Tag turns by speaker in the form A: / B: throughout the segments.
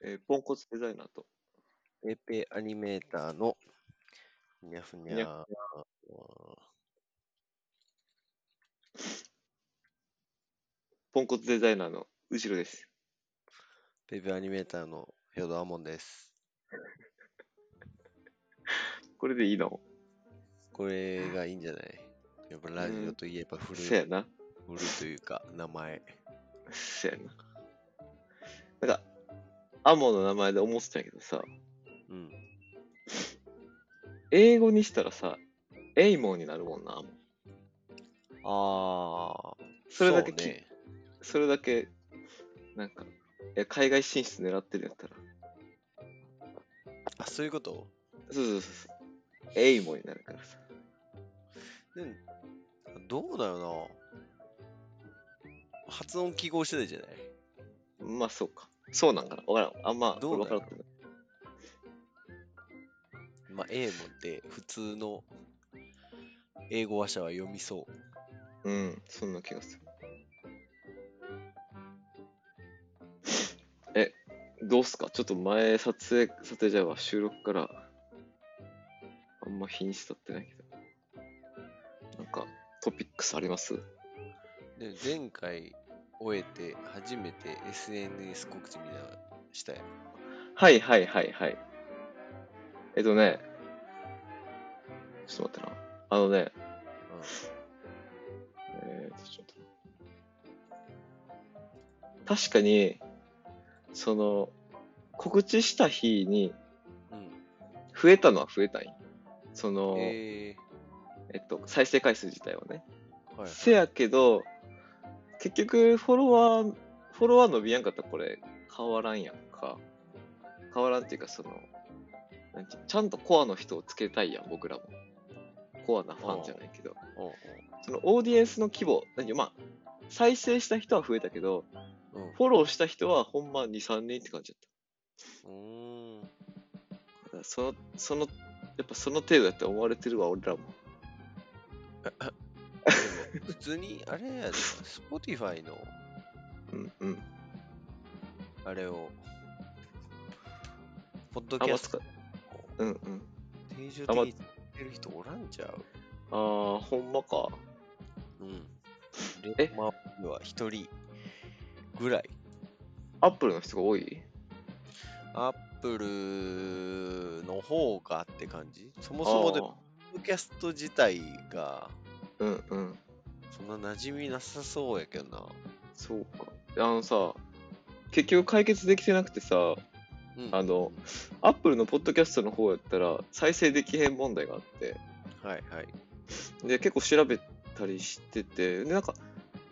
A: えーポンコツデザイナーと、
B: ペペアニメーターのにゃふにゃ
A: ポンコツデザイナーの後ろです。
B: ペペアニメーターのヒョドアモンです。
A: これでいいの？
B: これがいいんじゃない？やっぱラジオといえば古い、
A: そやな。
B: 古いというか名前。
A: そやな。なんか、アモの名前で思ってたけどさ、
B: うん。
A: 英語にしたらさ、エイモンになるもんな、
B: ああ。
A: それだけき
B: そうね。
A: それだけ、なんか、いや海外進出狙ってるんやったら、
B: あ、そういうこと？
A: そうそうそうそう。エイモンになるからさ。
B: でもどうだよな。発音記号次第じゃない？
A: まあそうか。そうなんかなわからん。あんま、
B: どうだろ？う
A: わからん。
B: まあ、英文って普通の英語話者は読みそう。
A: うん、そんな気がする。え、どうすか？ちょっと前、撮影、撮影じゃあ収録から、あんま日にち経ってないけど。なんか、トピックスあります？
B: で前回終えて初めて SNS 告知みたいなのしたよ。
A: はいはいはいはい。えっとね、ちょっと待ってな。あのね、えーと、ちょっと。確かに、その、告知した日に
B: うん。
A: 増えたのは増えたんよその、
B: え
A: えっと、再生回数自体はね。
B: ー、はい。
A: せやけど、結局、フォロワー、フォロワー伸びやんかったらこれ変わらんやんか。変わらんっていうか、その、ちゃんとコアの人をつけたいやん、僕らも。コアなファンじゃないけど。そのオーディエンスの規模、何まあ、再生した人は増えたけど。フォローした人はほんま2、3人って感じだっ
B: うーん。
A: た。だからその、その、やっぱその程度やって思われてるわ、俺らも。
B: 普通に、あれやで、Spotify の
A: うんうん。
B: あれを、ポッドキャスト
A: う、うんうん。
B: 定常的に使ってる人おらんちゃう
A: あー、ほんまか。
B: うん。
A: え？
B: まあ、は一人ぐらい。
A: アップルの人が多い？
B: アップルの方がって感じ？そもそもで、ポッドキャスト自体が
A: あーうんうん。
B: そんな馴染みなさそうやけどな。
A: そうか。あのさ、結局解決できてなくてさ、
B: うん、
A: あのアップルのポッドキャストの方やったら再生できへん問題があって、
B: はいはい。
A: で、結構調べたりしてて、で、なんか、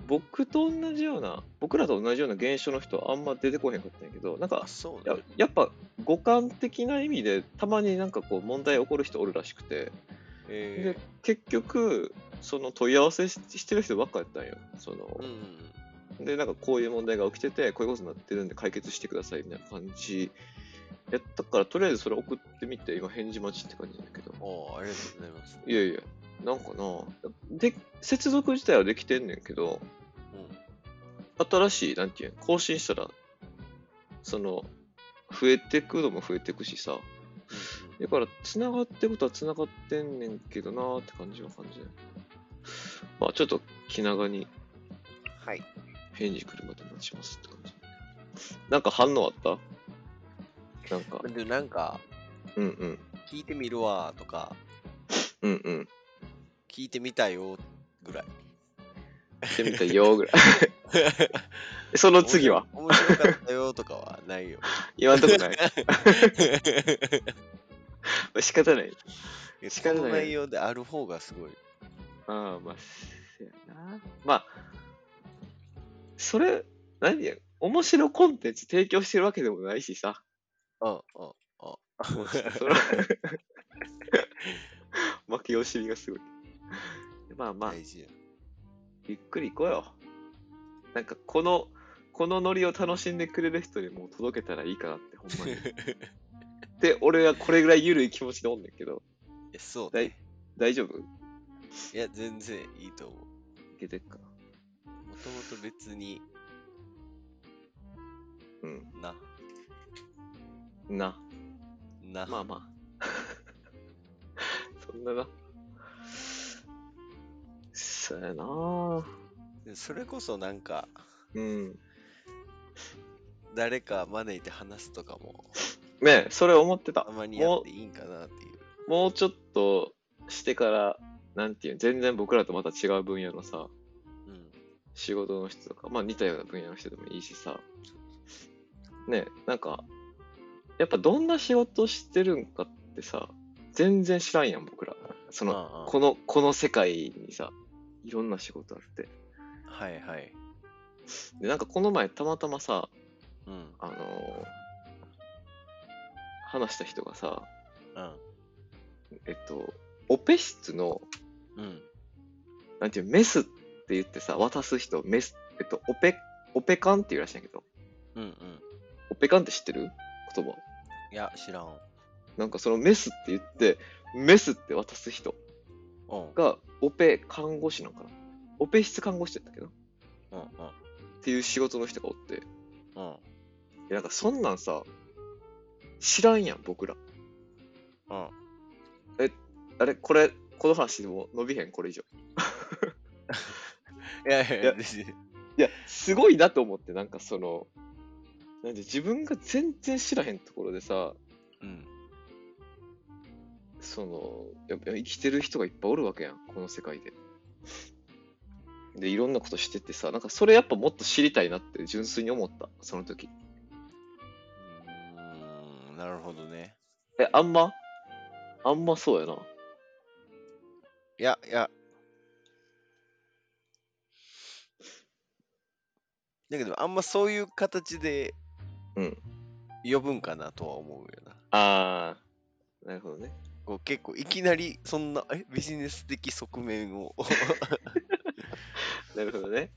A: 僕と同じような、僕らと同じような現象の人はあんま出てこへんかったんやけど、なんか
B: あ、、そう
A: や
B: ね。
A: やっぱ五感的な意味でたまになんかこう問題起こる人おるらしくて、
B: え
A: で結局その問い合わせししてる人ばっかやったんよその
B: ー、、うん。
A: でなんかこういう問題が起きててこういうことになってるんで解決してくださいみたいな感じやったからとりあえずそれ送ってみて今返事待ちって感じなんだけど
B: おーありがとうございます。
A: いやいやなんかなで接続自体はできてんねんけど
B: うん。
A: 新しいなんていうの更新したらその増えてくのも増えてくしさだから、繋がってことは繋がってんねんけどなーって感じは感じだよ。まあ、ちょっと気長に
B: はい。
A: 返事来るまで待ちますって感じ。なんか反応あった？なんか、
B: で、なんか、
A: うんうん。
B: 聞いてみるわとか、
A: うんうん。
B: 聞いてみたよぐらい。
A: してみたよーぐらい。その次は？
B: 面白かったよとかはないよ。
A: 言わんとこない。仕方ない。仕方ない
B: この内容である方がすごい。
A: ああ、まあ、せやな。まあ、それ、何や、面白コンテンツ提供してるわけでもないしさ。
B: うんうんうん。
A: もうそれ 負け惜しみがすごい。まあまあ。ゆっくり行こうよ。なんか、この、このノリを楽しんでくれる人にもう届けたらいいかなって、ほんまに。で、俺はこれぐらい緩い気持ちでおんねんけど、
B: えそうね。
A: 大丈夫？い
B: いや、全然いいと思う。
A: けてっか。
B: もともと別に
A: うん。
B: な。
A: な。
B: な。
A: まあまあ。そんなな。そうやな
B: それこそなんか、
A: うん。
B: 誰か招いて話すとかも、
A: ねそれ思ってた
B: た。まにやっていいんかなっていう。
A: もうちょっとしてから、なんていう、全然僕らとまた違う分野のさ、
B: うん。
A: 仕事の人とか、まあ似たような分野の人でもいいしさ、ねなんか、やっぱどんな仕事してるんかってさ、全然知らんやん、僕ら。その、
B: ああ
A: この、この世界にさ、いろんな仕事あって。
B: はいはい。
A: で、なんかこの前たまたまさ、
B: うん。
A: あのー話した人がさ、
B: うん。
A: えっと、オペ室の、
B: うん。
A: なんていう、メスって言ってさ、渡す人、メス、えっと、オペ、オペカンっていうらしいんやけど、
B: うんうん。
A: オペカンって知ってる？言葉。
B: いや、知らん。
A: なんかそのメスって言って、メスって渡す人
B: うん。
A: が、オペ看護師なんかな。オペ室看護師だったっけど、
B: うんうん。
A: っていう仕事の人がおって、
B: うん。
A: いやなんかそんなんさ、知らんやん、僕ら。
B: うん。
A: あれ、これ、この話でも伸びへん、これ以上。
B: いやいやい
A: いやいや、すごいなと思って、なんかその、なんで自分が全然知らへんところでさ、
B: うん。
A: その、やっぱ生きてる人がいっぱいおるわけやん、この世界で。で、いろんなことしててさ、なんかそれやっぱもっと知りたいなって純粋に思った、その時。
B: うーん、なるほどね。
A: え、あんま？あんまそうやな。
B: いや、いや。だけど、あんまそういう形で
A: うん。
B: 呼ぶんかなとは思うよな。
A: あー、なるほどね。
B: こう結構いきなりそんなえビジネス的側面を
A: なるほどね。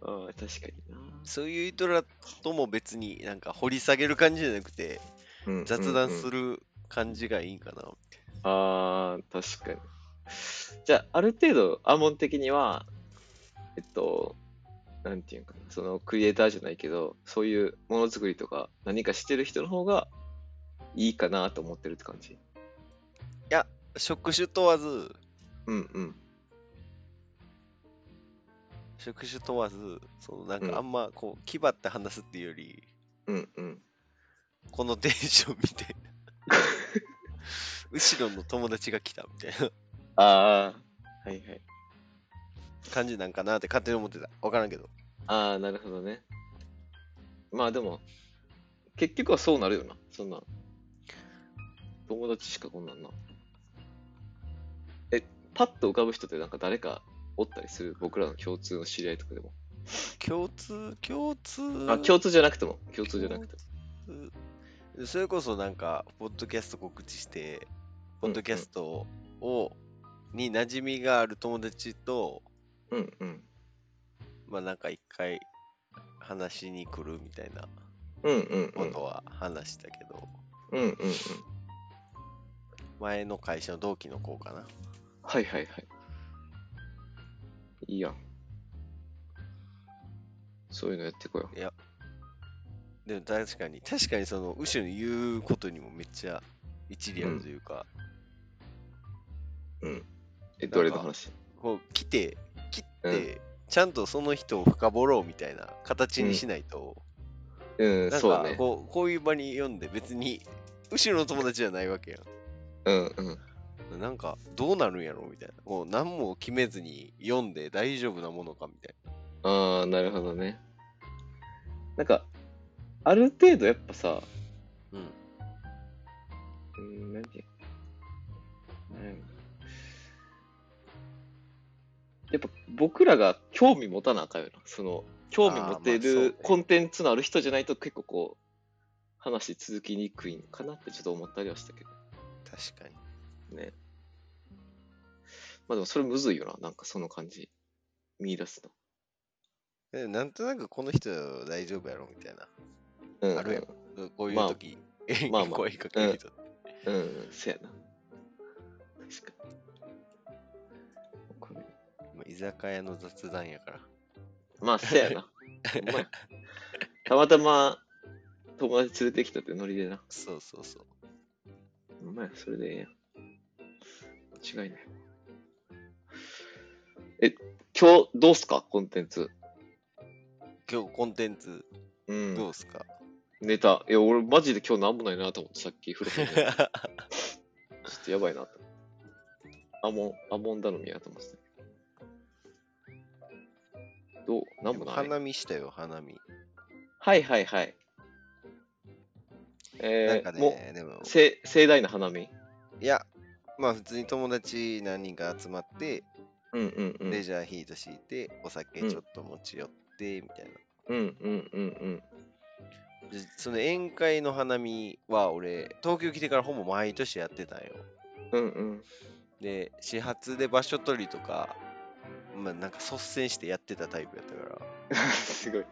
A: あー、確かにな。
B: そういう人らとも別になんか掘り下げる感じじゃなくて
A: うん
B: 雑談す
A: る。
B: る感じがいいんかな。
A: あー、確かに。じゃあ、ある程度、アーモン的には、えっと、なんていうんかな、そのクリエイターじゃないけど、そういうものづくりとか何かしてる人の方がいいかなと思ってるって感じ。
B: 職種問わず、
A: うんうん。
B: 職種問わず、そのなん
A: うん
B: かあんまこう、気張って話すっていうより、
A: うんうん。
B: このテンションみたいな。後ろの友達が来たみたいな
A: あー、はいはい。
B: 感じなんかなって勝手に思ってた。わからんけど。
A: あー、なるほどね。まあでも、結局はそうなるよな。そんな。友達しかこんなんな。え、パッと浮かぶ人ってなんか誰かおったりする？僕らの共通の知り合いとかでも。
B: 共通、共通？
A: あ、共通じゃなくても。共通じゃなくても。
B: 通それこそなんか、ポッドキャスト告知して、ポッドキャストを、に馴染みがある友達と、
A: うんうん。
B: まあなんか一回話しに来るみたいな
A: うんうんうん。
B: ことは話したけど、
A: うんうんうん。
B: 前の会社の同期の子かな。
A: はいはいはい。いいやん。そういうのやってこよう。
B: でも確かに、確かにその、後ろに言うことにもめっちゃ一理あるというか、
A: うん。え、どれの話？
B: こう来て、切って、
A: うん
B: ちゃんとその人を深掘ろうみたいな形にしないと、
A: うん、
B: なんか
A: そうね。
B: こうこういう場に読んで別に後ろの友達じゃないわけや
A: うんうん。
B: ん。なんかどうなるんやろみたいな。こう何も決めずに読んで大丈夫なものかみたい
A: ああ、なるほどね。なんか、ある程度やっぱさ、
B: な。うん。
A: うん、なんていうの？なんやろやっぱ僕らが興味持たなあかんよな。その、興味持てるコンテンツのある人じゃないと結構こう、話続きにくいんかなってちょっと思ったりはしたけど
B: 確かに。
A: ね。まあでもそれむずいよな。なんかその感じ。見出す
B: えなんとなくこの人大丈夫やろみたいな。
A: の。うん、
B: あるやんこういう
A: まあ
B: 時、
A: まあまあ
B: 声かける人。
A: うん、うん、せやな。確かに。
B: 居酒屋の雑談やから。
A: まあ、せやな。たまたま、友達連れてきたってノリでな。
B: そうそうそう。
A: お前それでええやん。間違いない。え、今日どうすか？コンテンツ。
B: 今日コンテンツ？
A: うん。
B: どうすか、
A: ネタ。いや、俺マジで今日なんもないなと思って、さっき風呂入って。ちょっとやばいなと思って。アモン、アモン頼みやと思ってた。どう？なんもない
B: 花見したよ、花見。
A: はいはいはい。
B: なんかね、でも
A: う、、せ盛大な花見
B: いや、まあ普通に友達何人か集まって、
A: うんうんうん。
B: レジャーヒート敷いて、お酒ちょっと持ち寄って、みたいな。
A: うんうんうんうん。
B: でその宴会の花見は俺、東京来てからほぼ毎年やってたんよ。
A: うんうん。
B: で、始発で場所取りとか、まあなんか率先してやってたタイプやったから、
A: すごい。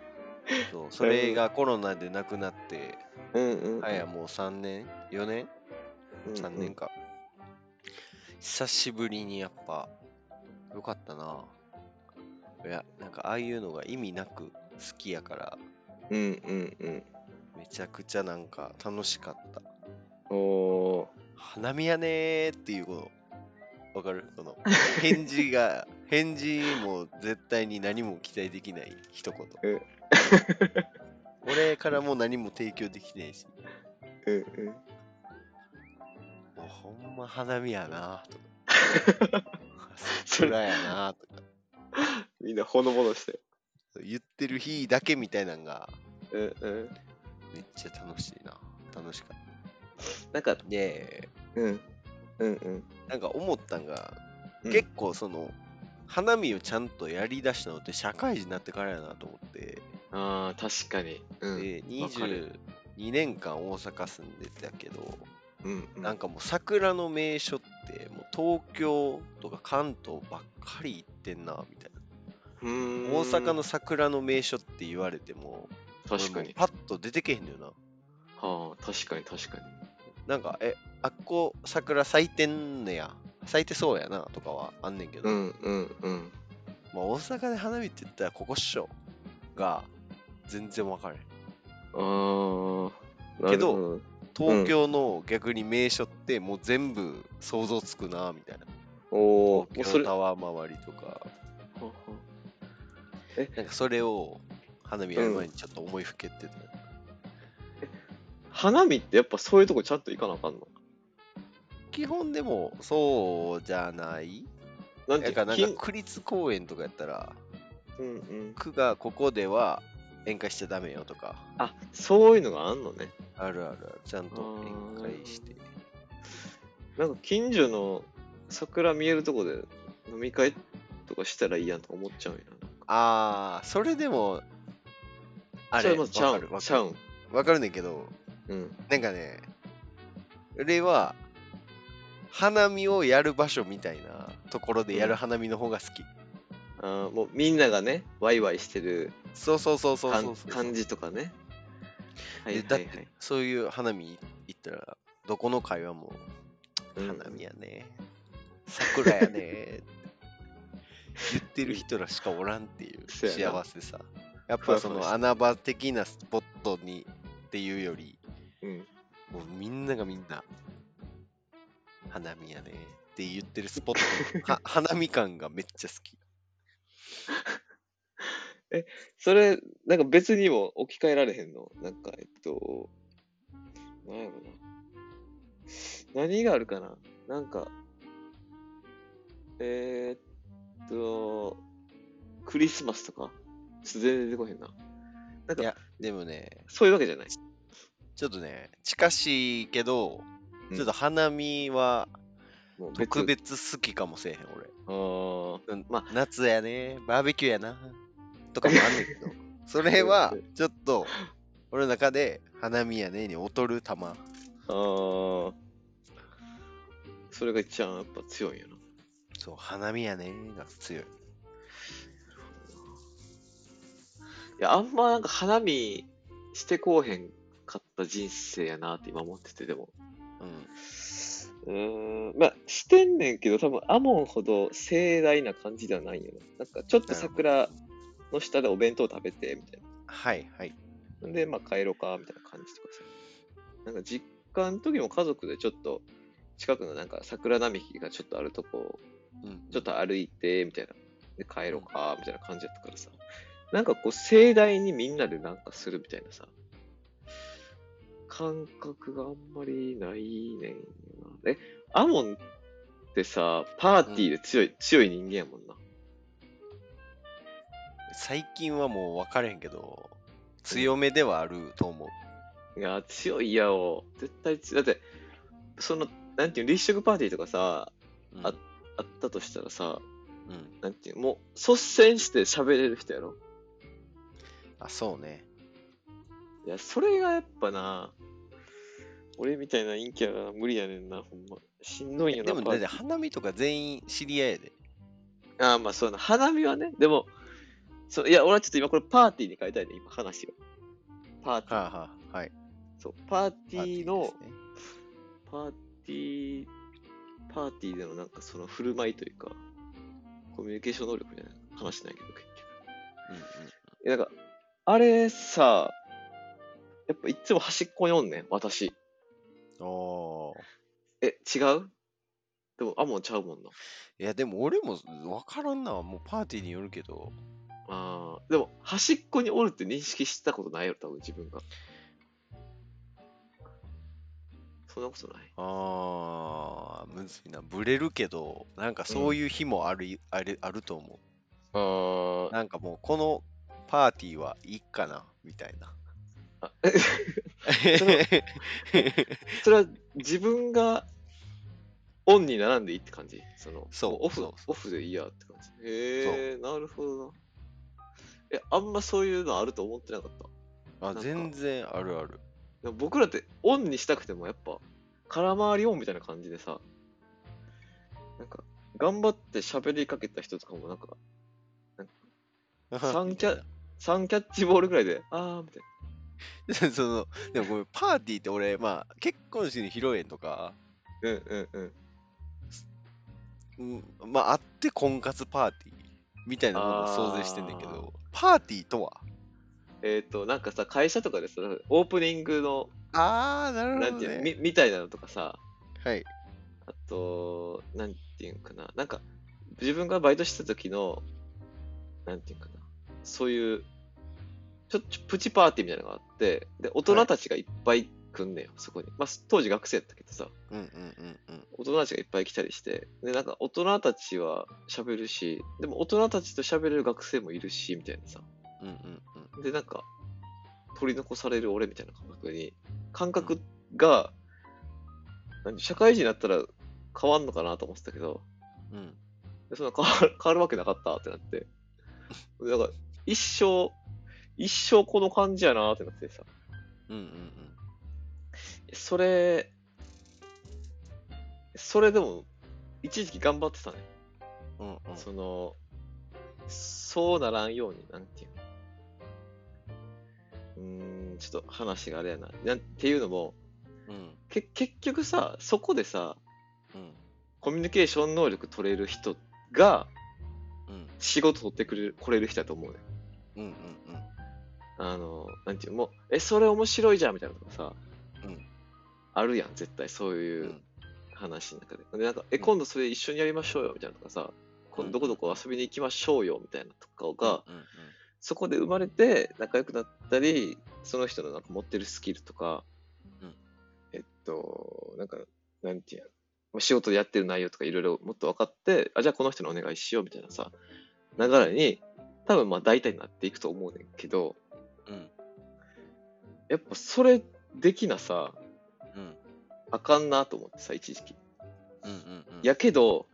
B: そうそれがコロナでなくなって、
A: うんうん。
B: はやもう3年 ?4 年
A: うんうん
B: ?3 年か。久しぶりにやっぱ、よかったな。いや、なんかああいうのが意味なく好きやから、
A: うんうんうん。
B: めちゃくちゃなんか楽しかった。
A: おー。
B: 花見やねーっていうこの、わかる？この、返事が、返事も絶対に何も期待できない一言
A: うん。
B: 俺からも何も提供できないし、
A: うんうん。
B: もうほんま花見やなとか、桜やなとか、
A: みんなほのぼのして。
B: 言ってる日だけみたいなんが、
A: うんうん。
B: めっちゃ楽しいな。楽しかっ
A: なんか、
B: た。で、
A: うん。うんうん。
B: なんか思ったんが、
A: うん
B: 結構その、花見をちゃんとやりだしたのって社会人になってからやなと思って、
A: ああ、確かに。うん。
B: で
A: わかる
B: 22年間大阪住んでたけど、
A: うんうん。
B: なんかもう桜の名所ってもう東京とか関東ばっかり行ってんなみたいな大阪の桜の名所って言われても
A: 確かに。
B: パッと出てけへんのよな
A: はあ、確かに確かに。
B: なんかえあっこ桜咲いてんねや咲いてそうやなとかはあんねんけど、
A: うんうんうん。
B: まあ、大阪で花見って言ったらここっしょが全然分からへん。
A: ああ。
B: けど東京の逆に名所ってもう全部想像つくなみたいな、
A: おお、もうそれ。は
B: 東京タワー周りとか。
A: は
B: なんかそれを花見やる前にちょっと思いふけてた、
A: 花見ってやっぱそういうとこちゃんと行かなあかんの？
B: 基本でもそうじゃない
A: なんていうの
B: なんか区立公園とかやったら
A: 金うんうん。
B: 区がここでは宴会しちゃダメよとか
A: あ、そういうのがあんのね。
B: あるあるあるちゃんと宴会して
A: なんか近所の桜見えるとこで飲み会とかしたらいいやんとか思っちゃうんやな。
B: あーそれでもあれ
A: ちゃう
B: わかるねんけど
A: うん。
B: なんかね俺は花見をやる場所みたいなところでやる花見の方が好き、
A: あーもうみんながね、ワイワイしてる
B: そうそうそうそう
A: か
B: そうんそう。
A: 感じとかね。はい
B: でだって
A: はいはい。
B: そういう花見行ったらどこの会話も
A: うん
B: 花見やね。桜やね。言ってる人らしかおらんっていう
A: そうやな。
B: 幸せさ。やっぱその穴場的なスポットにっていうより
A: うん。
B: もうみんながみんな花見やねって言ってるスポットは 花見感がめっちゃ好き
A: それ、なんか別にも置き換えられへんの？なんか、えっと、なんやろな。何があるかな？なんか、えー、っと、クリスマスとか？全然出てこへんな。なんか
B: いや、でもね
A: そういうわけじゃない。
B: ちょっとね近しいけど
A: うん
B: ちょっと花見は特別好きかもせえへん俺。うん
A: ま
B: 夏やね、バーベキューやな、とかもあんねんけど、それはちょっと、俺の中で花見やねに劣る玉。
A: あー。それが一番やっぱ強いんやな。
B: そう、花見やねが強い。
A: いや、あんまなんか花見してこうへんかった人生やなって今思ってて、でも。
B: うん。
A: うーん、まあ、してんねんけど、多分アモンほど盛大な感じではないよな。なんかちょっと桜の下でお弁当食べて、みたい
B: はいはい。
A: な。で、まあ帰ろうか、みたいな感じとかさ。なんか実家の時も家族でちょっと、近くのなんか桜並木がちょっとあるとこ、
B: うん。
A: ちょっと歩いて、みたいな。で、帰ろうか、みたいな感じだったからさ。なんかこう、盛大にみんなでなんかするみたいなさ。感覚があんまりないねんよな。え、アモンってさ、パーティーで強い、強い人間やもんな。
B: 最近はもう分かれへんけど、強めではあると思う。
A: いや、強いやろ。絶対強い。だって、その、なんていうの、立食パーティーとかさ、
B: うん
A: ああったとしたらさ、
B: うん。
A: なんていうのもう、率先して喋れる人やろ。
B: あ、そうね。
A: いや、それがやっぱな、俺みたいな陰キャが無理やねんな、ほんま。しんどいんよな、
B: でも、だって花見とか全員知り合いやで。
A: ああ、まあそうやな。花見はね、でも、そういや、俺はちょっと今これパーティーに変えたいね、今話を。パーティー。
B: はあ、はあ、はい。
A: そう、パーティーの、
B: パーティーですね
A: パーティー、パーティーでのなんかその振る舞いというか、コミュニケーション能力みたいな話なんやけど、結局。
B: うんうん。
A: いや、なんか、あれさ、やっぱいっつも端っこにおんねん、私。
B: おー
A: え、違う？でも、あ、もうちゃうもんな。
B: いや、でも俺も分からんな。もうパーティーによるけど。
A: あーでも、端っこにおるって認識したことないやろ、多分自分が。そんなことない？
B: あー、むずいな。ブレるけど、なんかそういう日もある、あるあると思
A: あ
B: う。なんかもう、このパーティーはいいかな、みたいな。
A: あ、それは自分がオンに並んでいいって感じ？その、
B: そう
A: もオフオフでいいやって感じ。へえ、なるほどな。え、あんまそういうのあると思ってなかった？
B: あ、
A: か
B: 全然あるある。
A: 僕らってオンにしたくてもやっぱ空回りオンみたいな感じでさ、なんか頑張って喋りかけた人とかもなんか3 キャ3キャッチボールぐらいで、あーみたい
B: そのでもこれパーティーって俺、まあ、結婚式の披露宴とか、
A: な。うんうんうん。
B: うん、まあ、あって婚活パーティーみたいなものを想像してんだけど、パーティーとは？
A: えっ、と、なんかさ、会社とかでさ、オープニングの、
B: あー、なる
A: なんていうの、みみたいなのとかさ、
B: はい。
A: あと、なんていうんかな、なんか、自分がバイトしてた時の、なんていうんかな、そういう、ちょっとプチパーティーみたいなのがあって、で、大人たちがいっぱい来んねよ、そこに。まあ、当時学生やったけどさ、
B: うんうんうんうん。
A: 大人たちがいっぱい来たりして、で、なんか大人たちは喋るし、でも大人たちと喋れる学生もいるし、みたいなさ。
B: うんうんうん。
A: で、なんか、取り残される俺みたいな感覚に、感覚が、何社会人になったら変わんのかなと思ってたけど、
B: うん。
A: でそんな変わる変わるわけなかったってなって、でなんか、一生、一生この感じやなってなってさ、
B: うんうん
A: それ、それでも、一時期頑張ってたね。
B: うん。うんうん。
A: その、そうならんように、なんていうの。うーん、ちょっと話があれやな。なんていうのも、
B: うん
A: け結局さ、そこでさ、
B: うん
A: コミュニケーション能力取れる人が
B: うん
A: 仕事取ってくれる、来れる人だと思うね。
B: うんうん
A: あの、なんていうの、もう、え、それ面白いじゃんみたいなのがさ、
B: うん。
A: あるやん、絶対そう
B: う
A: いうん。話の中で。で、なんか、え、今度それ一緒にやりましょうよみたいなのとかさ、今度どこどこ遊びに行きましょうよみたいなとかが、そこで生まれて仲良くなったり、その人のなんか持ってるスキルとか、
B: うん。
A: えっと、なんか、なんていうのまあ仕事でやってる内容とかいろいろもっと分かって、あ、じゃあこの人にお願いしようみたいなさ、流れに、多分まあ大体になっていくと思うねんけど、
B: うん
A: やっぱそれできなさ、
B: うん
A: あかんなと思ってさ、一時期。
B: うんうんうん
A: やけど、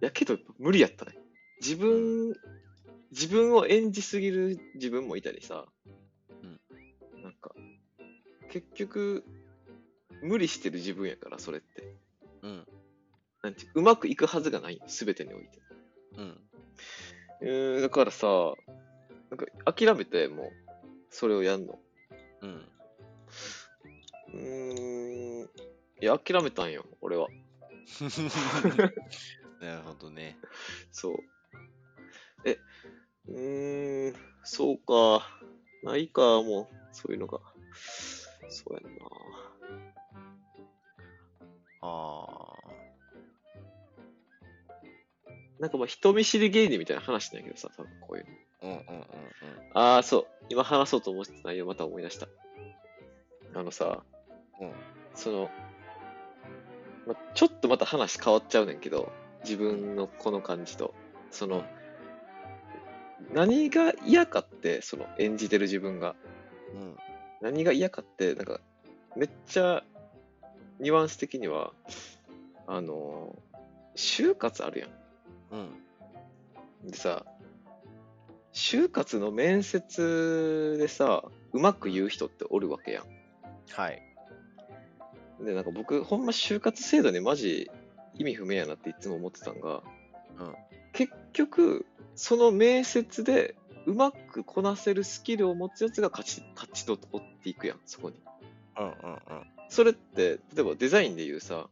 A: やけどやっぱ無理やったね。自分、自分を演じすぎる自分もいたりさ、なんか、結局、無理してる自分やから、それって。
B: うん
A: なんていううまくいくはずがない、すべてにおいて。
B: うん
A: えー、だからさ、なんか諦めて、もう、それをやんの。
B: うん
A: うーん、いや、諦めたんよ、俺は。
B: なるほどね。
A: そう。え、うーん、そうか。ないか、もう。そういうのが。そうやんな。
B: あ
A: なんかまあ人見知り芸人みたいな話なんやけどさ、多分こういうの。
B: あ。うんうんうんうん。
A: ああ、そう。今話そうと思ってた内容また思い出した。あのさ、
B: うん
A: その、ま、ちょっとまた話変わっちゃうねんけど、自分のこの感じと。その、何が嫌かって、その演じてる自分が。
B: うん。
A: 何が嫌かって、なんか、めっちゃ、ニュアンス的には、あの、就活あるやん。
B: うん。
A: でさ、就活の面接でさ、うまく言う人っておるわけや
B: はい。
A: ん。で、なんか僕、ほんま就活制度にマジ意味不明やなっていつも思ってたんが、
B: うん。
A: 結局、その面接でうまくこなせるスキルを持つやつが勝ち、勝ち取っていくやん、そこに。
B: うんうんうん。
A: それって、例えばデザインで言うさ、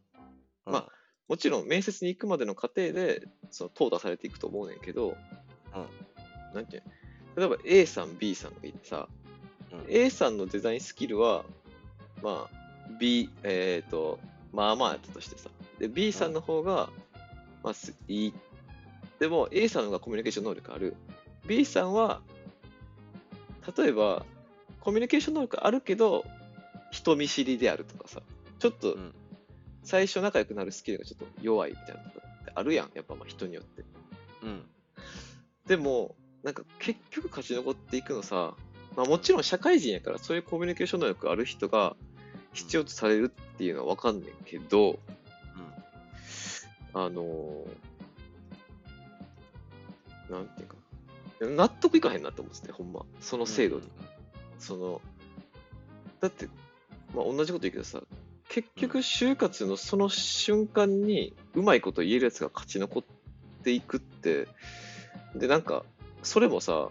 B: うん
A: まあ、もちろん面接に行くまでの過程で、その、淘汰されていくと思うねんけど、なんていうの例えば A さん、B さんがいてさ、
B: うん
A: A さんのデザインスキルは、まあ、B、えっ、と、まあまあやったとしてさ。で、B さんの方が、まあ、すいい。でも、A さんの方がコミュニケーション能力ある。B さんは、例えば、コミュニケーション能力あるけど、人見知りであるとかさ、ちょっと
B: うん
A: 最初仲良くなるスキルがちょっと弱いみたいなとかってあるやん、やっぱまあ人によって。
B: うん。
A: でも、なんか結局勝ち残っていくのさ、まあもちろん社会人やからそういうコミュニケーション能力ある人が必要とされるっていうのはわかんねんけど、あのーなんていうか、納得いかへんなって思ってて、ほんま。その制度に。その、だって、まあ同じこと言うけどさ、結局就活のその瞬間にうまいこと言えるやつが勝ち残っていくって、で、なんか、それもさ、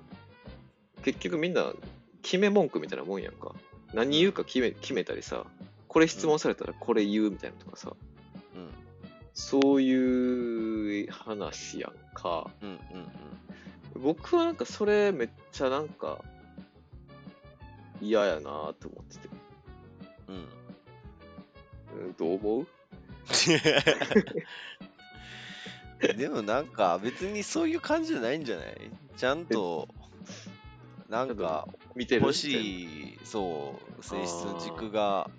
A: 結局みんな決め文句みたいなもんやんか。何言うか決め決めたりさ、これ質問されたらこれ言うみたいなとかさ、
B: うん。うん。
A: そういう話やんか。
B: うんうん
A: 僕はなんかそれめっちゃなんか嫌やなと思ってて。
B: うん。うん。
A: うん、どう思う？
B: でもなんか別にそういう感じじゃないんじゃない？ちゃんとなんか欲しいそう性質軸が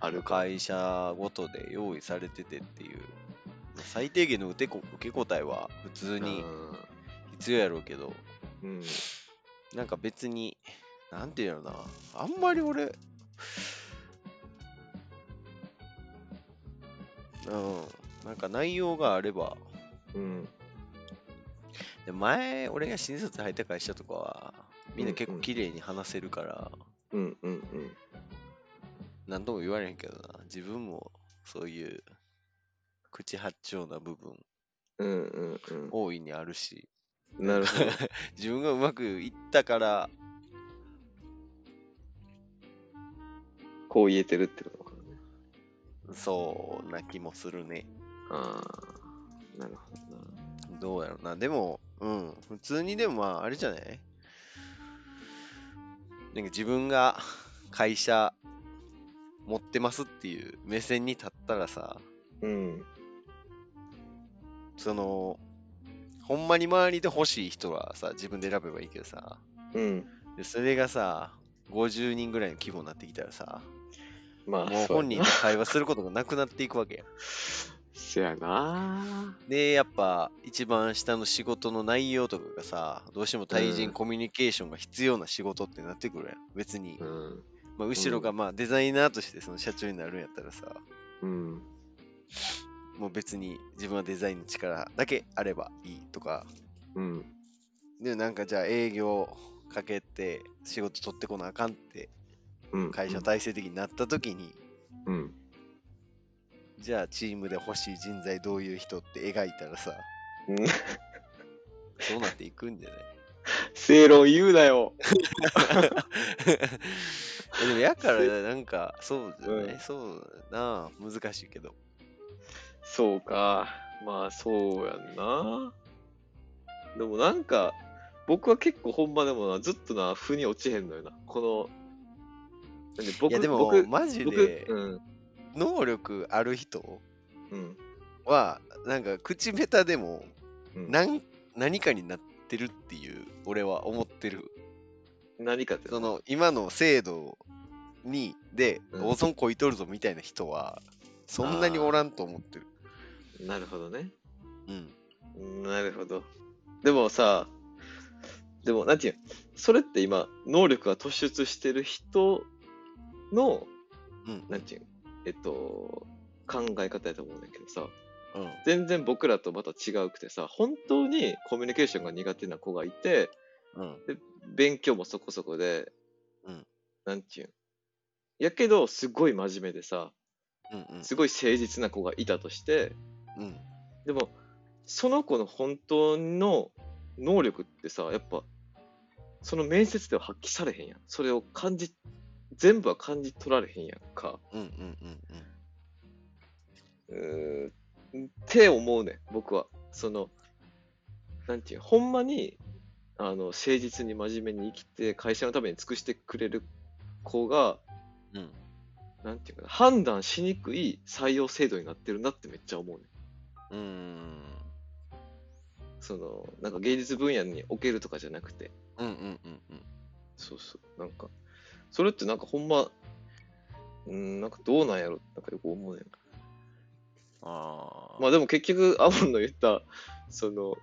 A: あるか。
B: 会社ごとで用意されててっていう最低限の受けこ受け答えは普通に必要やろうけど
A: うん。うん。
B: なんか別になんていうのなあんまり俺うんなんか内容があれば
A: うん。
B: で前俺が新卒入った会社とかはみんな結
A: うんうん
B: 構綺麗に話せるから、
A: うん。うん。
B: 何とも言われへんけどな自分もそういう口八丁な部分
A: うん。うん。うん。
B: 大いにあるし
A: なるほど。
B: 自分がうまくいったから
A: こう言えてるってことかね。
B: そうな気もするね
A: ああ。なるほどな。
B: どうやろうなでもうん普通にでもまああれじゃない？なんか自分が会社持ってますっていう目線に立ったらさ
A: うん。
B: そのほんまに周りで欲しい人はさ自分で選べばいいけどさ
A: うん。
B: でそれがさ50人ぐらいの規模になってきたらさ
A: まあ、
B: もう本人と会話することがなくなっていくわけや
A: そやな。
B: でやっぱ一番下の仕事の内容とかがさどうしても対
A: うん
B: 人コミュニケーションが必要な仕事ってなってくるやん別に、
A: うん。
B: まあ、後ろがまあデザイナーとしてその社長になるんやったらさ
A: うん。
B: もう別に自分はデザインの力だけあればいいとか
A: うん。
B: でなんかじゃあ営業かけて仕事取ってこなあかんって
A: うん。
B: 会社体制的になった時に、
A: うん。
B: じゃあチームで欲しい人材どういう人って描いたらさ
A: うん。
B: そうなっていくんじゃない？
A: 正論言うなよ。
B: えでもやからなんかそうじゃない、
A: うん
B: そうだな難しいけど
A: そうか。まあ、そうやんな。でもなんか、僕は結構ほんまでもな、ずっとな、腑に落ちへんのよな。この、
B: いやでも
A: 僕
B: マジ
A: 僕
B: で
A: うん
B: 能力ある人
A: うん。
B: はなんか口下手でも
A: うん。
B: 何何かになってるっていう俺は思ってる。
A: 何かって
B: その今の制度にで
A: うん。
B: オゾンこいとるぞみたいな人はそんなにおらんと思ってる。
A: なるほどね。
B: うん。
A: なるほど。でもさでもなんていうのそれって今能力が突出してる人の
B: うん。
A: なんていう？のえっと考え方やと思うんだけどさ。
B: うん。
A: 全然僕らとまた違うくてさ本当にコミュニケーションが苦手な子がいて
B: うん。
A: 勉強もそこそこで、
B: うん。
A: なんていうん。やけどすごい真面目でさ
B: うんうん。
A: すごい誠実な子がいたとして
B: うん。
A: でもその子の本当の能力ってさやっぱその面接では発揮されへんやん。それを感じ全部は感じ取られへんやんか。
B: うんうんうん
A: うーん。って思うねん僕は。そのなんていうほんまにあの誠実に真面目に生きて会社のために尽くしてくれる子が
B: うん。うん
A: なんていうかな判断しにくい採用制度になってるなってめっちゃ思うねん。
B: うーん。
A: そのなんか芸術分野におけるとかじゃなくて。
B: うんうんうんうん。
A: そうそう。なんかそれってなんかほんまうんなんかどうなんやろなんかよく思うねん。
B: ああ
A: まあでも結局アモンの言ったその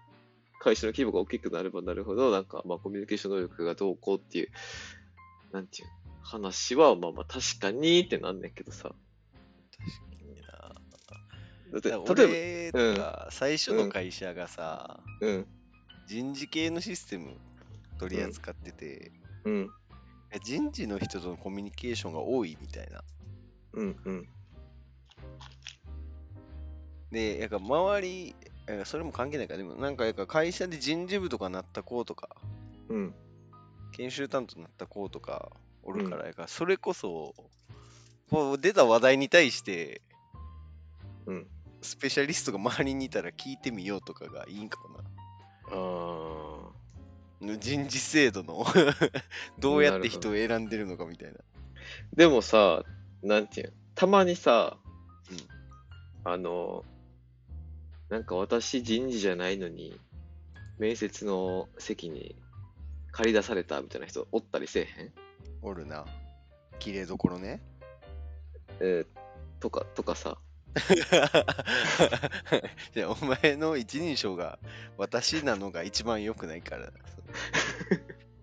A: 会社の規模が大きくなればなるほどなんかまあコミュニケーション能力がどうこうっていうなんていう話はまあまあ確かにってなんねんけどさ。
B: 確かにな。
A: だって例え
B: 俺が最初の会社がさ、
A: ばうん。
B: 人事系のシステム取り扱ってて、
A: うん。
B: いや人事の人とのコミュニケーションが多いみたいな。
A: うんうん。
B: で、やっぱ周り、やそれも関係ないから、でもなんかやっぱ会社で人事部とかなった子とか、
A: うん。
B: 研修担当になった子とかおるからやから、それこそ、こう出た話題に対して、
A: うん。
B: スペシャリストが周りにいたら聞いてみようとかがいいんかもな。
A: あ
B: 人事制度の どうやって人を選んでるのかみたいな。
A: ーでもさなんていうのたまにさ、あのなんか私人事じゃないのに面接の席に借り出されたみたいな人おったりせえへん？
B: おるな。綺麗どころね。
A: えーとかとかさ
B: いやお前の一人称が私なのが一番良くないから。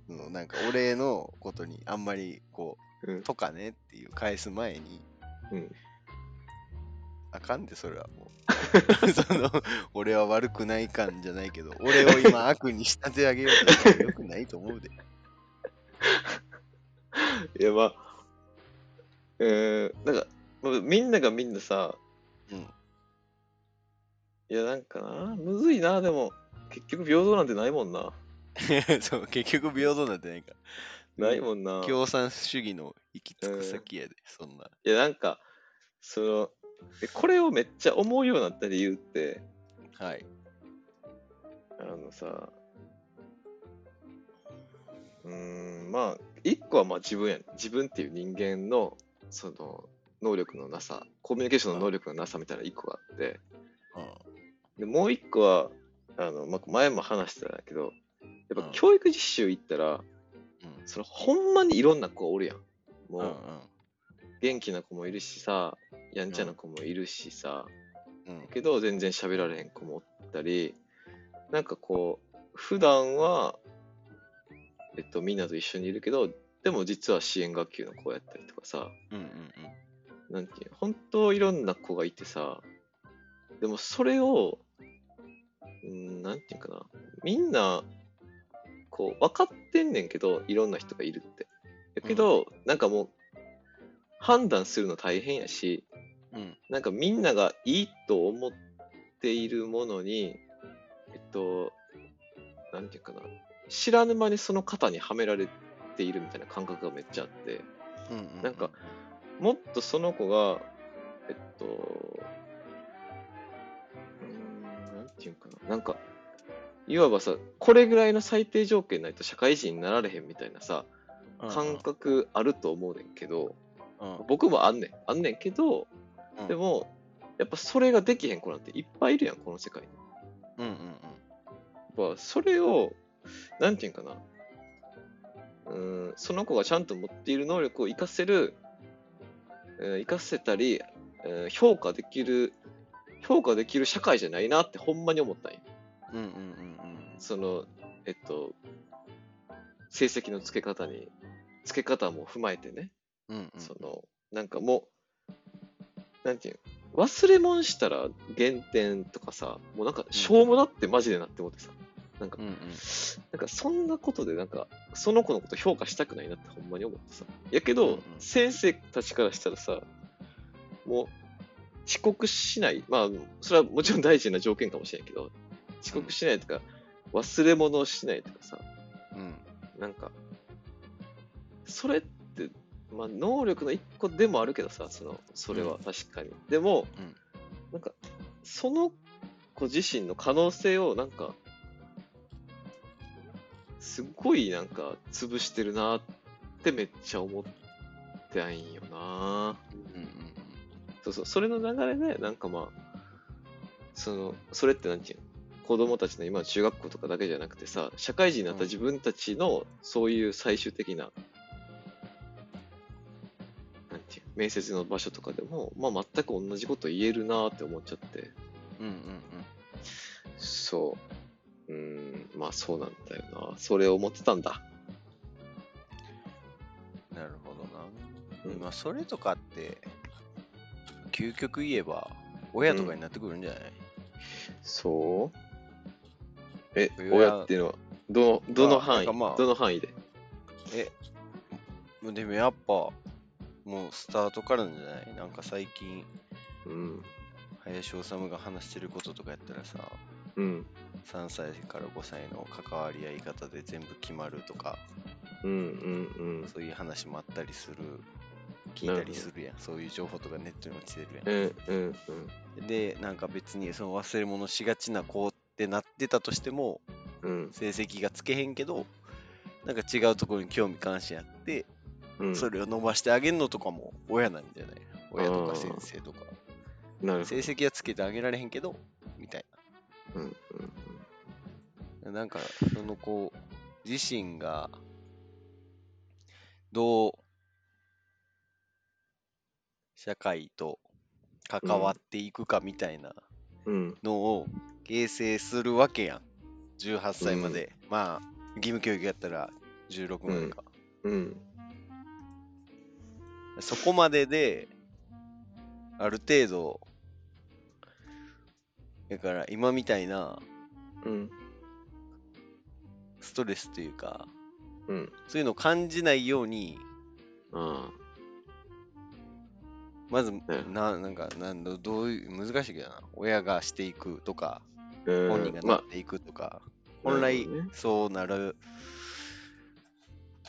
B: そ のなんか俺のことにあんまりこ
A: うん
B: う、とかねっていう返す前に、
A: うん
B: あかんでそれはもう。その俺は悪くない感じゃないけど、俺を今悪に仕立て上げようとしたら良くないと思うで。
A: いやまあえー、なんか、まあみんながみんなさ
B: うん。
A: いやなんかなむずいなでも結局平等なんてないもんな
B: そう、結局平等なんてないから。
A: ないもんな
B: 共産主義の行き着く先やで、そんな。
A: いやなんかそのえこれをめっちゃ思うようになった理由って
B: はい。
A: あのさうーんまあ一個はまあ自分やん自分っていう人間のその能力のなさコミュニケーションの能力のなさみたいな一個があってでもう一個はあの、まあ、前も話してたんだけどやっぱ
B: うん
A: 教育実習行ったら
B: うん。
A: そのほんまにいろんな子おるやんもう、
B: うん。うん
A: 元気な子もいるしさやんちゃな子もいるしさ、
B: うん。うん。
A: けど全然喋られへん子もおったりなんかこう普段はえっとみんなと一緒にいるけどでも実は支援学級の子やったりとかさ
B: うんうん
A: なんていう本当いろんな子がいてさでもそれをうんなんていうかなみんなこう分かってんねんけどいろんな人がいるって。やけど、なんかもう判断するの大変やし
B: うん。うん。
A: なんかみんながいいと思っているものに、えっと、なんていうかな、知らぬ間にその型にはめられているみたいな感覚がめっちゃあって、
B: うんうんうん。
A: なんか、もっとその子が、えっと、ん、なんていうかな、なんか、いわばさ、これぐらいの最低条件ないと社会人になられへんみたいなさ、感覚あると思うねんけど、
B: うん
A: 僕もあんねん。あんねんけど、
B: うん
A: でも、やっぱそれができへん子なんていっぱいいるやん、この世界に。
B: うんうん
A: やっぱそれを、なんていうんかな。うーん、その子がちゃんと持っている能力を活かせる、うん活かせたり、うん評価できる、評価できる社会じゃないなってほんまに思ったんよ。
B: うんうんうんうん
A: その、えっと、成績の付け方に、付け方も踏まえてね、
B: うんうん。
A: その、なんかもう、なんていうの忘れ物したら減点とかさ、もうなんか、しょうもなってマジでなって思ってさ、なんか
B: う、んうん。
A: なんかそんなことでなんか、その子のこと評価したくないなってほんまに思ってさ。やけど、
B: うんうん。
A: 先生たちからしたらさ、もう、遅刻しない。まあ、それはもちろん大事な条件かもしれんけど、遅刻しないとか、忘れ物をしないとかさ、
B: うん。
A: なんか、それって、まあ、能力の一個でもあるけどさ、その、それは確かに。でも、
B: うん。
A: なんか、その子自身の可能性を、なんか、すっごいなんか、潰してるなってめっちゃ思ってないんよな。
B: うん。
A: そうそう、それの流れで、なんかまあ、その、それってなんていうの？子供たちの今の中学校とかだけじゃなくてさ、社会人になった自分たちのそういう最終的な、なんていう面接の場所とかでも、まあ全く同じこと言えるなって思っちゃって、
B: うんうん
A: そう。うーん、まあそうなんだよな。それを思ってたんだ。
B: うんなるほどな、
A: うん。
B: まあそれとかって究極言えば親とかになってくるんじゃない、
A: そうえ、
B: 親
A: 親っていうのは、どの、どの範囲、
B: まあ
A: どの範囲で？
B: えでもやっぱもうスタートからじゃない？なんか最近
A: うん。
B: 林修が話してることとかやったらさ
A: うん。
B: 3歳から5歳の関わり合い方で全部決まるとか
A: うんうんうん。
B: そういう話もあったりする聞いたりするやんそういう情報とかネットに落ちてるやん
A: うんうんうん。
B: でなんか別にその忘れ物しがちな子ってなってたとしても
A: うん
B: 成績がつけへんけどなんか違うところに興味関心あって、
A: うん。
B: それを伸ばしてあげるのとかも親なんじゃない？親とか先生とか。成績はつけてあげられへんけどみたい
A: うんうん
B: ななんかその子自身がどう社会と関わっていくかみたいな。のを形成するわけやん。18歳まで。まあ、義務教育やったら16までか。
A: うん。
B: そこまでで、ある程度、だから今みたいな
A: うん。
B: ストレスというか、
A: うん。
B: そういうのを感じないように、
A: あ
B: まず、
A: ん
B: ななんかなんどどういう、難しいけどな。親がしていくとか、本人がな
A: ま
B: っていくとか、
A: あ
B: 本来そうなる。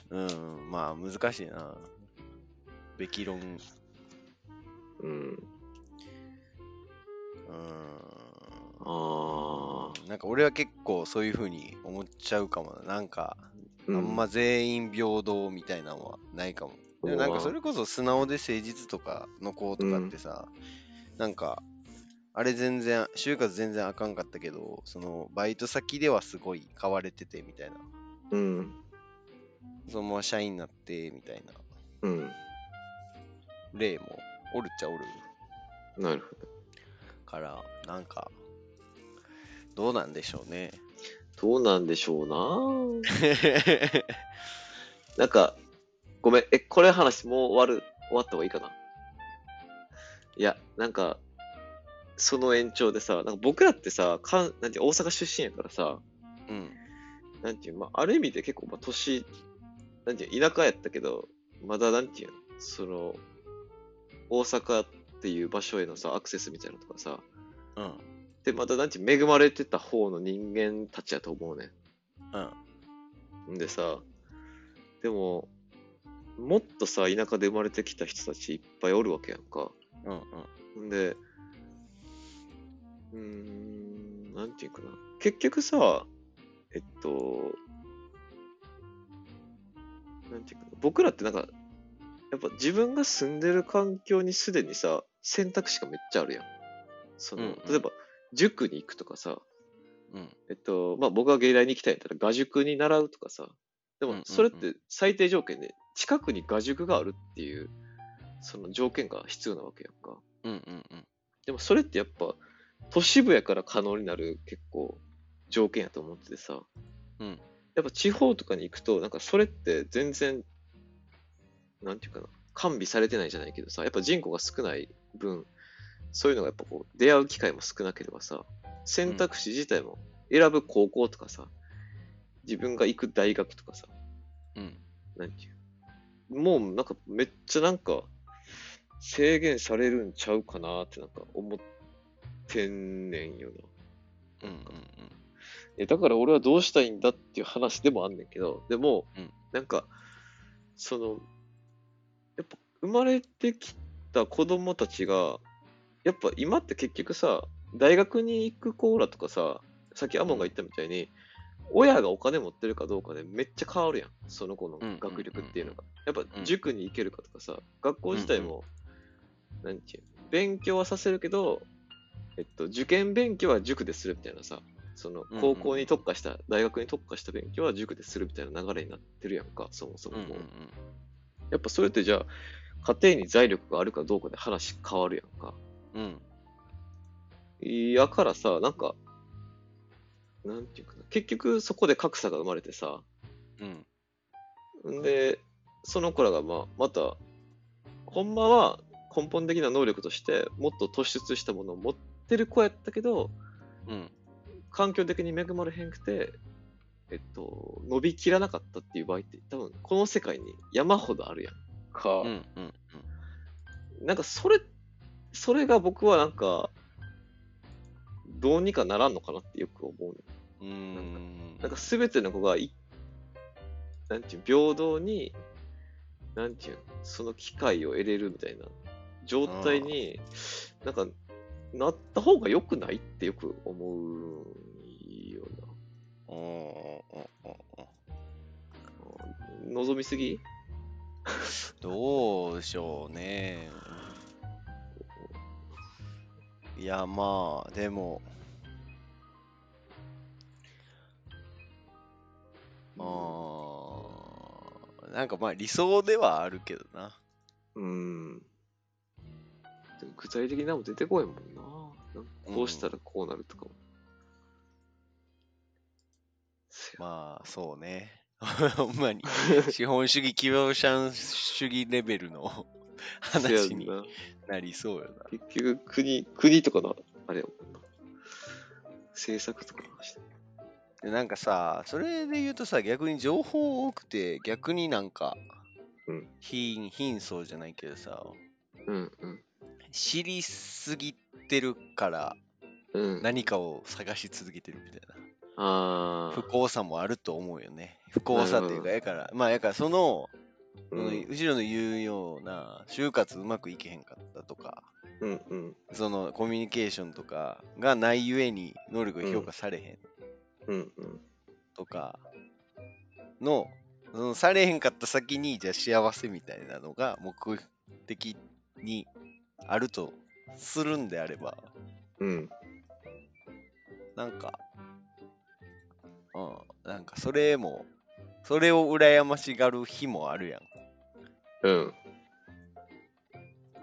B: うん、まあ難しいな。べき論。
A: うん。
B: うん。
A: ああ。
B: なんか俺は結構そういう風に思っちゃうかもな。なんか、
A: う
B: あんま全員平等みたいなのはないかも。でもなんかそれこそ素直で誠実とかの子とかってさ、なんか、あれ全然、就活全然あかんかったけど、そのバイト先ではすごい買われててみたいな。
A: うん。
B: そのまま社員になってみたいな
A: うん。
B: 例もおるっちゃおる
A: なるほど。
B: から、なんか、どうなんでしょうね。
A: どうなんでしょうな。なんか、ごめん、え、これ話もう終わる、終わった方がいいかないや、なんか、その延長でさ、なんか僕らってさ、かんなんて大阪出身やからさ、
B: うん。
A: なんていう、まあ、ある意味で結構、まあ、年、なんていう、田舎やったけど、まだなんていうの、その、大阪っていう場所へのさ、アクセスみたいなのとかさ、
B: うん。
A: で、またなんていう、恵まれてた方の人間たちやと思うね
B: うん。
A: ん。んでさ、でも、もっとさ、田舎で生まれてきた人たちいっぱいおるわけやんか。
B: うん。
A: んで、うーん、なんていうかな。結局さ、えっと、なんていうかな。僕らってなんか、やっぱ自分が住んでる環境にすでにさ、選択肢がめっちゃあるやん。その、
B: うんうん
A: 例えば、塾に行くとかさ、
B: うん。
A: えっと、まあ僕が芸大に行きたいんだったら、画塾に習うとかさ、でも
B: うんうんうん
A: それって最低条件で、近くに画塾があるっていう、その条件が必要なわけやんか。
B: うんうんうん。
A: でもそれってやっぱ、都市部やから可能になる結構条件やと思っててさ、
B: うん
A: やっぱ地方とかに行くと、なんかそれって全然、なんていうかな、完備されてないじゃないけどさ、やっぱ人口が少ない分、そういうのがやっぱこう、出会う機会も少なければさ、選択肢自体も選ぶ高校とかさ、自分が行く大学とかさ、
B: うん。
A: なんていう、もうなんかめっちゃなんか制限されるんちゃうかなってなんか思ってんねんよな。
B: うんうん
A: えだから俺はどうしたいんだっていう話でもあんねんけど、でも、
B: うん。
A: なんか、その、やっぱ生まれてきた子供たちが、やっぱ今って結局さ、大学に行くコーラとかさ、さっきアモンが言ったみたいに、親がお金持ってるかどうかでめっちゃ変わるやん、その子の学力っていうのが。やっぱ
B: うん。
A: 塾に行けるかとかさ、学校自体も、なんていうの勉強はさせるけど、えっと、受験勉強は塾でするみたいなさ、その
B: うんうん
A: 高校に特化した、大学に特化した勉強は塾でするみたいな流れになってるやんか、そもそももう。
B: うんうんうん
A: やっぱそれってじゃあ、家庭に財力があるかどうかで話変わるやんか。
B: うん
A: やからさ、なんか、なんていうかな、結局そこで格差が生まれてさ、
B: うん
A: んで、その子らがまあ、また、ほんまは根本的な能力として、もっと突出したものを持ってる子やったけど、
B: うん。
A: 環境的に恵まれへんくて、えっと、伸びきらなかったっていう場合って、多分この世界に山ほどあるやん。か。
B: うんうん
A: なんかそれ、それが僕はなんか、どうにかならんのかなってよく思うね。
B: うん。うん
A: なんか全ての子がい、なんていう、平等に、なんていう、その機会を得れるみたいな状態に、なんか、なった方が良くないってよく思うよな。望みすぎ？
B: どうでしょうね。いや、まあ、でも、あーなんかまあ理想ではあるけどな。
A: うん。でも具体的なの出てこいもんな。なんかこうしたらこうなるとかも。
B: まあ、そうね。ほんまに、資本主義、企業主義レベルの 話に
A: な
B: なりそうよな。
A: 結局国、国とかの、あれやもんな。政策とかの話だ
B: でなんかさ、それで言うとさ、逆に情報多くて、逆になんか、
A: うん
B: 貧貧相じゃないけどさ、
A: うんうん。
B: 知りすぎてるから
A: うん。
B: 何かを探し続けてるみたいな。
A: あ
B: 不幸さもあると思うよね。不幸さっていうか、やから、まあ、やからその、
A: あ。
B: その
A: うん
B: 後ろの言うような、就活うまくいけへんかったとか、
A: うんうん。
B: そのコミュニケーションとかがないゆえに能力が評価されへん
A: うんうん。
B: とかの、そのされへんかった先に、じゃあ幸せみたいなのが目的にあるとするんであれば、
A: うん。
B: なんか、うん、なんかそれも、それを羨ましがる日もあるやん。
A: うん。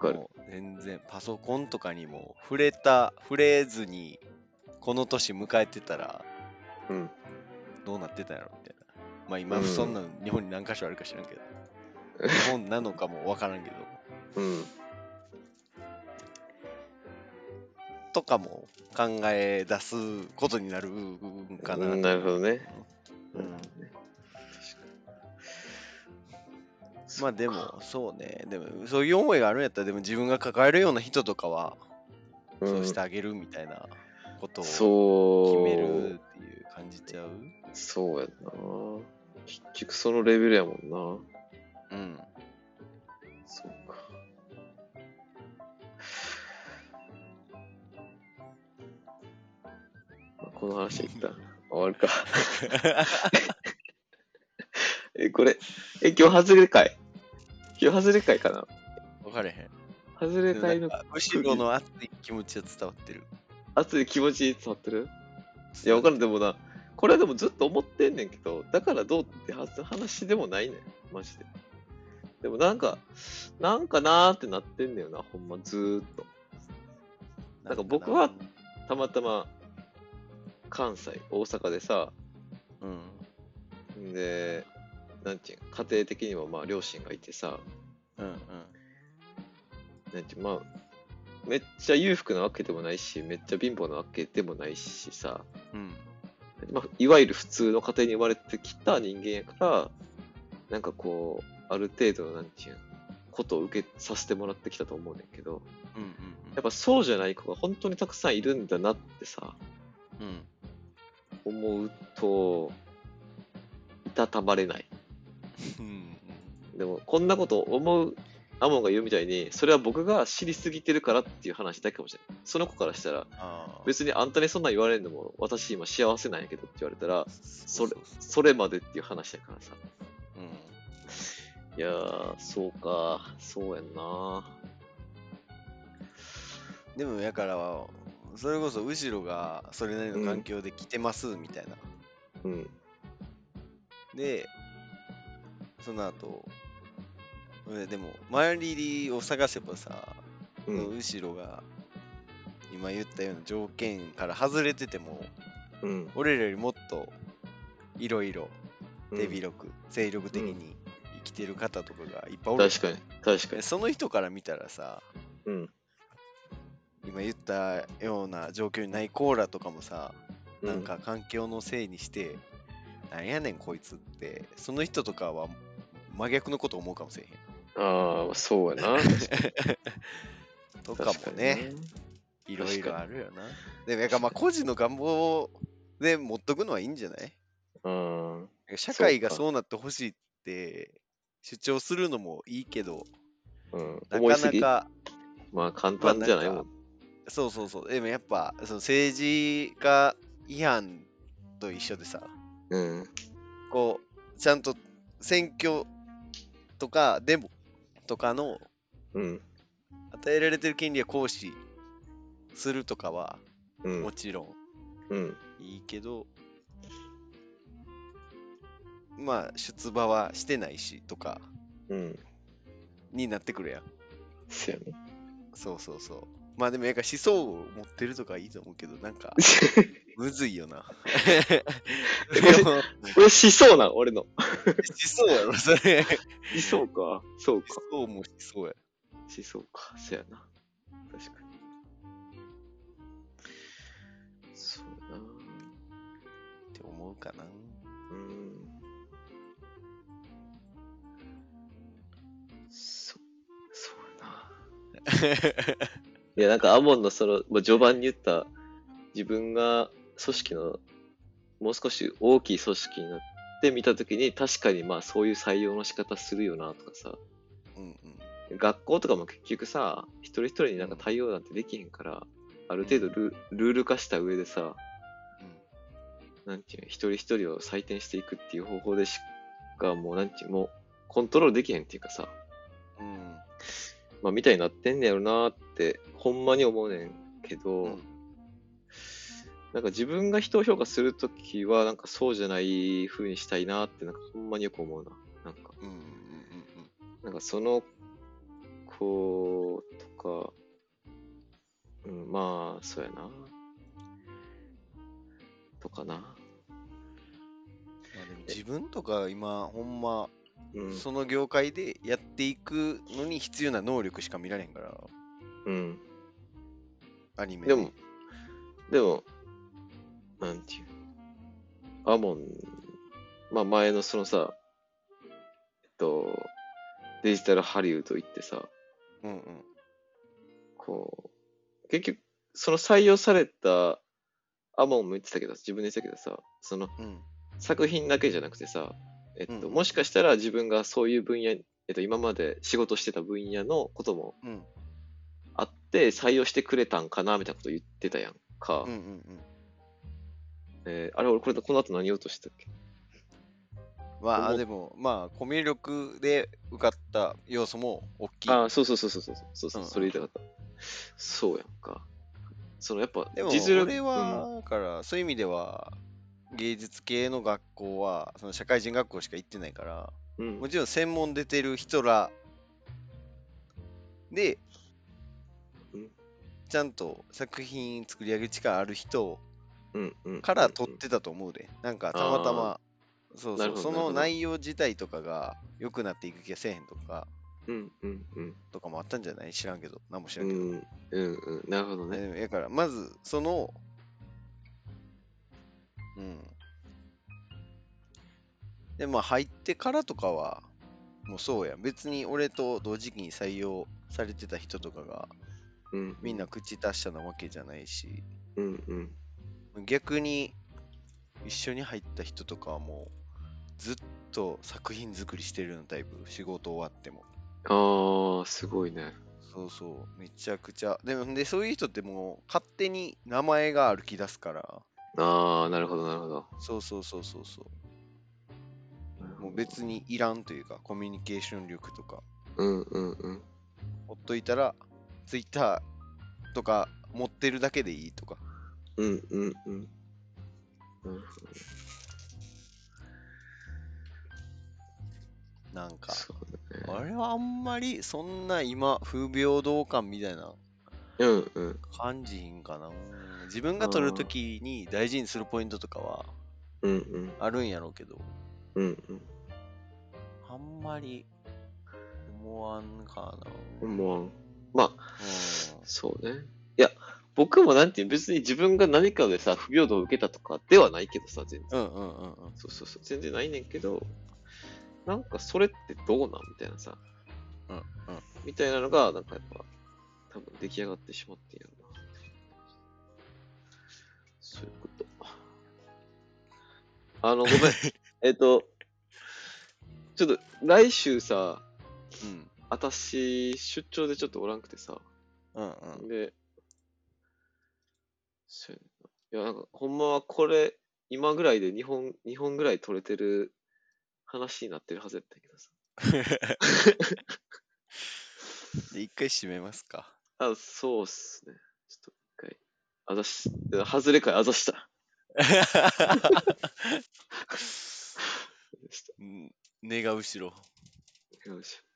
B: もう全然パソコンとかにも触れた、触れずにこの年迎えてたら
A: うん。
B: どうなってたんやろみたいな。まあ今、
A: うん
B: そんなの日本に何箇所あるか知らんけど、日本なのかもわからんけど、
A: うん。
B: とかも考え出すことになるんかな。
A: なるほどね。
B: うんまあでも、そうね。でも、そういう思いがあるんやったら、でも自分が抱えるような人とかは、
A: うん
B: そうしてあげるみたいなことを
A: そう。
B: 決めるっていう感じちゃう？
A: そうやんな。結局そのレベルやもんな。
B: うん。
A: この話は一旦終わるか。え、これ、え、今日外れかい？今日外れ会かな？
B: 分かれへん。
A: 外れ会の
B: なんか後ろの熱い気持ちは伝わってる。
A: 熱い気持ち伝わってる？いや、わかる。でもな、これはでもずっと思ってんねんけど、だからどうっては話でもないねん。マジで。でもなんか、なんかなーってなってんだよな、ほんま、ずーっと。なんか僕はたまたま、関西、大阪でさ、
B: うん。
A: で、なんていうの家庭的にもまあ両親がいてさ、
B: うんうん。
A: なんていうまあ、めっちゃ裕福なわけでもないし、めっちゃ貧乏なわけでもないしさ、
B: うん。
A: まあ、いわゆる普通の家庭に生まれてきた人間やから、なんかこう、ある程度の、なんていうのことを受けさせてもらってきたと思うねんけど、
B: うんうん
A: やっぱそうじゃない子が本当にたくさんいるんだなってさ、
B: うん。
A: 思うと、いたたまれない。
B: うん。
A: でも、こんなこと思うアモンが言うみたいに、それは僕が知りすぎてるからっていう話だけかもしれない。その子からしたら。別にあんたにそんなん言われるのも、私今幸せなんやけどって言われたら、
B: そ
A: それ、それまでっていう話やからさ。
B: うん。
A: いやー、そうか、そうやんな。
B: でもやからそれこそ後ろがそれなりの環境で来てますみたいな、
A: うん、
B: でその後えでも周りを探せばさ、
A: うん、
B: 後ろが今言ったような条件から外れてても
A: うん、
B: 俺らよりもっといろいろ
A: うん。
B: 手広く、精力的に生きてる方とかがいっぱいおる。
A: 確かに、確かに。
B: でその人から見たらさ
A: うん、
B: 今言ったような状況にないコーラとかもさ、
A: う
B: なん、か環境のせいにして、なんやねんこいつって、その人とかは真逆のこと思うかもしれへん。
A: ああ、そうやな。
B: とか
A: 確
B: もね、いろいろあるよな。でも、やからまあ個人の願望で持っとくのはいいんじゃない？
A: うん、
B: 社会が
A: そう
B: なってほしいって主張するのもいいけど、
A: うん、
B: なかなか、
A: まあ簡単じゃないもん。
B: そうそうそう、でもやっぱその政治家違反と一緒でさ、
A: うん、
B: こう、ちゃんと選挙とかデモとかの
A: うん、
B: 与えられてる権利は行使するとかは
A: うん
B: も、ちろん
A: うん、
B: いいけど、まあ出馬はしてないしとか
A: うん。
B: になってくるやん。
A: そう
B: そうそう。まあでもやっぱ思想を持ってるとかいいと思うけど、なんか むずいよな。でも
A: これしそうな、俺の。
B: しそうやろ、それ。
A: しそうか。そうか。
B: そうもしそうや。
A: しそうか。そうやな。確かに。そうやな。
B: って思うかな。
A: うん。そ、そうやな。いや、なんかアモンのその、まあ、序盤に言った、自分が組織の、もう少し大きい組織になって見たときに、確かにまあそういう採用の仕方するよなとかさ、
B: うんうん。
A: 学校とかも結局さ、一人一人になんか対応なんてできへんから、ある程度ルルール化した上でさ、なんていうの、一人一人を採点していくっていう方法でしか、もうなんていうのもうコントロールできへんっていうかさ、
B: うん。
A: まあみたいになってんねやろなって、ほんまに思うねんけど、
B: うん
A: なんか自分が人を評価するときは、なんかそうじゃない風にしたいなって、なんかほんまによく思うな。なんか、
B: うんうんうん
A: なんかその子とか、うん、まあ、そうやな。とかな。
B: まあでも自分とか今ほんま
A: うん。
B: その業界でやっていくのに必要な能力しか見られへんから
A: うん。
B: アニメ
A: でも、でも、なんていう。アモン、まあ前のそのさ、えっと、デジタルハリウッド行ってさ、
B: うんうん
A: こう、結局、その採用されたアモンも言ってたけど、自分で言ってたけどさ、その
B: うん
A: 作品だけじゃなくてさ、えっと、
B: うん
A: もしかしたら自分がそういう分野、えっと、今まで仕事してた分野のことも
B: うん
A: あって採用してくれたんかなみたいなこと言ってたやんか。
B: うんうん
A: えーあれ、俺これこの後何言おうとしてたっけ？
B: まあ、でも、まあ、コミュ力で受かった要素も大きい。
A: ああ、そうそうそうそうそうそうそう、
B: うん
A: それ言いたかった。そうやんか。そのやっぱ
B: でも、
A: 実力
B: 俺は、だから、そういう意味では、芸術系の学校は、その社会人学校しか行ってないから、
A: うん、うん
B: もちろん専門出てる人らで
A: うん、
B: ちゃんと作品作り上げる力ある人から取ってたと思うで。なんかたまたま、そうそう、その内容自体とかが良くなっていく気がせえへんとか、
A: うんうんうん。
B: とかもあったんじゃない？知らんけど、何も知ら
A: うん
B: けど。
A: んうんうん。なるほどね。
B: えだから、まず、その、うん。で、まあ、入ってからとかは、もうそうや。別に俺と同時期に採用されてた人とかが、
A: うん
B: みんな口達者なわけじゃないし、
A: うんうん
B: 逆に、一緒に入った人とかはもう、ずっと作品作りしてるようなタイプ、仕事終わっても。
A: ああ、すごいね。
B: そうそう、めちゃくちゃ。でも、で、そういう人ってもう、勝手に名前が歩き出すから、
A: ああ、なるほどなるほど。
B: そうそうそうそうそう。もう別にいらんというか、コミュニケーション力とか、
A: うんうんうん。
B: ほっといたら、ツイッターとか持ってるだけでいいとか。
A: うんうんうん。なるほど。
B: なんか、
A: ね。
B: あれはあんまりそんな今、不平等感みたいな
A: うんうん。
B: 感じひんかな。うん自分が撮るときに大事にするポイントとかは
A: うんうん。
B: あるんやろうけど、
A: うんうん。
B: あんまり思わんかな。
A: 思わんまあ、
B: うん
A: そうね。いや、僕もなんていう別に自分が何かでさ、不平等を受けたとかではないけどさ、全然。
B: うんうんうんうん。
A: そうそうそう、全然ないねんけど、なんかそれってどうなんみたいなさ、
B: うんうん
A: みたいなのが、なんかやっぱ、多分出来上がってしまってんやろな。そういうこと。あの、ごめん。えっと、ちょっと来週さ、
B: うん
A: 私、出張でちょっとおらんくてさ、
B: うんうん。
A: で、そういや、なんか、ほんまはこれ、今ぐらいで2本、2本ぐらい取れてる話になってるはずやったけどさ。
B: で一回締めますか。
A: あ、そうっすね。ちょっと一回、あざし、外れかいあざした。
B: うん根が後ろ。
A: よいしょ